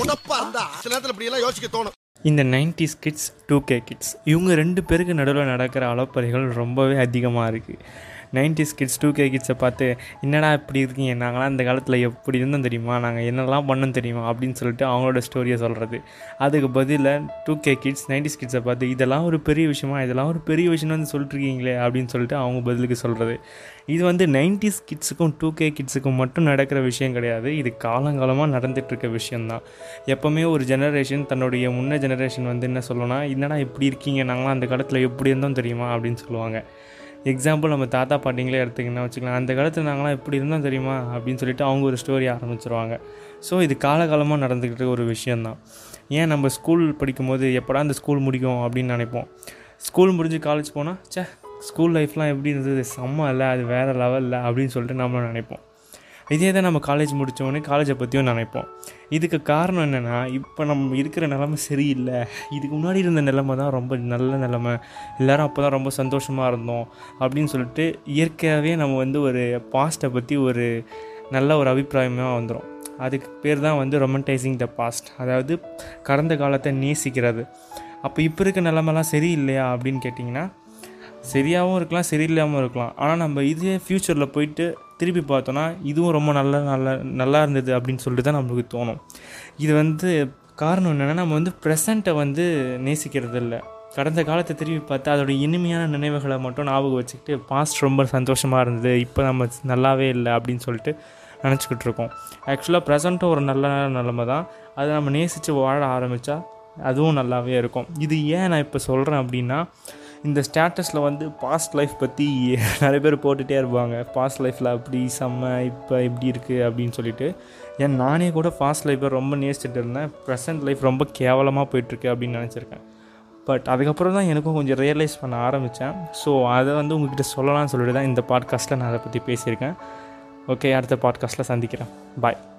உடப்பா இருந்தா சில நேரத்தில் இப்படி எல்லாம் யோசிக்க தோணும். இந்த 90s kids two K kids இவங்க ரெண்டு பேருக்கு நடுவில் நடக்கிற அளப்பறைகள் ரொம்பவே அதிகமாக இருக்குது 90s கிட்ஸ் டூ கே கிட்ஸை பார்த்து என்னடா இப்படி இருக்கீங்க? நாங்களாம் இந்த காலத்தில் எப்படி இருந்தோம் தெரியுமா? நாங்கள் என்னெல்லாம் பண்ணோம் தெரியுமா? அப்படின்னு சொல்லிட்டு அவங்களோட ஸ்டோரியை சொல்கிறது அதுக்கு பதிலாக டூ கே கிட்ஸ் 90s கிட்ஸை பார்த்து இதெல்லாம் ஒரு பெரிய விஷயமா? இதெல்லாம் ஒரு பெரிய விஷயம் வந்து சொல்லிட்டுருக்கீங்களே அப்படின்னு சொல்லிட்டு அவங்க பதிலுக்கு சொல்கிறது இது வந்து 90s கிட்ஸுக்கும் டூ கே கிட்ஸுக்கும் மட்டும் நடக்கிற விஷயம் கிடையாது. இது காலங்காலமாக நடந்துகிட்ருக்க விஷயந்தான் எப்போவுமே ஒரு ஜெனரேஷன் தன்னுடைய முன்ன ஜெனரேஷன் வந்து என்ன சொல்லணும்னா என்னடா இப்படி இருக்கீங்க? நாங்களாம் அந்த காலத்தில் எப்படி இருந்தோம் தெரியுமா? அப்படின்னு சொல்லுவாங்க. எக்ஸாம்பிள் நம்ம தாத்தா பாட்டிங்களே எடுத்துக்கிங்கன்னா வச்சுக்கலாம் அந்த காலத்தில் நாங்களாம் எப்படி இருந்தோம் தெரியுமா? அப்படின்னு சொல்லிட்டு அவங்க ஒரு ஸ்டோரி ஆரம்பிச்சிருவாங்க. ஸோ இது காலகாலமாக நடந்துக்கிட்டு ஒரு விஷயந்தான் ஏன் நம்ம ஸ்கூல் படிக்கும்போது எப்படா இந்த ஸ்கூல் முடிக்கும் அப்படின்னு நினைப்போம்? ஸ்கூல் முடிஞ்சு காலேஜ் போனால் ச்சே ஸ்கூல் லைஃப்லாம் எப்படி இருந்தது? செம்ம இல்லை அது வேறு லெவலில் அப்படின்னு சொல்லிட்டு நம்மளும் நினைப்போம். இதே தான் நம்ம காலேஜ் முடித்தோடனே காலேஜை பற்றியும் நினைப்போம். இதுக்கு காரணம் என்னென்னா இப்போ நம்ம இருக்கிற நிலமை சரியில்லை. இதுக்கு முன்னாடி இருந்த நிலமை தான் ரொம்ப நல்ல நிலமை. எல்லோரும் அப்போ தான் ரொம்ப சந்தோஷமாக இருந்தோம் அப்படின்னு சொல்லிட்டு இயற்கையாகவே நம்ம வந்து ஒரு பாஸ்ட்டை பற்றி ஒரு நல்ல ஒரு அபிப்பிராயமாக வந்துடும் அதுக்கு பேர் தான் வந்து ரொமன்டைசிங் த பாஸ்ட் அதாவது கடந்த காலத்தை நேசிக்கிறது. அப்போ இப்போ இருக்க நிலமெல்லாம் சரியில்லையா அப்படின்னு கேட்டிங்கன்னா சரியாகவும் இருக்கலாம் சரியில்லாமல் இருக்கலாம். ஆனால் நம்ம இதே ஃப்யூச்சரில் போயிட்டு திருப்பி பார்த்தோன்னா இதுவும் ரொம்ப நல்ல நல்ல நல்லா இருந்தது அப்படின்னு சொல்லிட்டு தான் நம்மளுக்கு தோணும். இது வந்து காரணம் என்னென்னா நம்ம வந்து ப்ரெசண்ட்டை வந்து நேசிக்கிறது இல்லை கடந்த காலத்தை திரும்பி பார்த்து அதோட இனிமையான நினைவுகளை மட்டும் ஞாபகம் வச்சுக்கிட்டு பாஸ்ட் ரொம்ப சந்தோஷமாக இருந்தது இப்போ நம்ம நல்லாவே இல்லை அப்படின்னு சொல்லிட்டு நினச்சிக்கிட்டு இருக்கோம். ஆக்சுவலாக ப்ரெசண்ட்டும் ஒரு நல்ல நிலமை தான். அதை நம்ம நேசித்து வாழ ஆரம்பித்தா அதுவும் நல்லாவே இருக்கும். இது ஏன் நான் இப்போ சொல்கிறேன் அப்படின்னா இந்த ஸ்டேட்டஸில் வந்து பாஸ்ட் லைஃப் பற்றி நிறைய பேர் போட்டுகிட்டே இருப்பாங்க. பாஸ்ட் லைஃப்பில் அப்படி செம்ம இப்போ இப்படி இருக்குது அப்படின்னு சொல்லிட்டு. ஏன் நானே கூட பாஸ்ட் லைஃப்பை ரொம்ப நேசிச்சுட்டு இருந்தேன். ப்ரெசன்ட் லைஃப் ரொம்ப கேவலமாக போயிட்டுருக்கு அப்படின்னு நினச்சிருக்கேன். பட் அதுக்கப்புறம் தான் எனக்கும் கொஞ்சம் ரியலைஸ் பண்ண ஆரம்பித்தேன் ஸோ அதை வந்து உங்ககிட்ட சொல்லலாம்னு சொல்லிட்டு தான் இந்த பாட்காஸ்ட்டில் நான் அதை பற்றி பேசியிருக்கேன். ஓகே அடுத்த பாட்காஸ்ட்டில் சந்திக்கிறேன். பாய்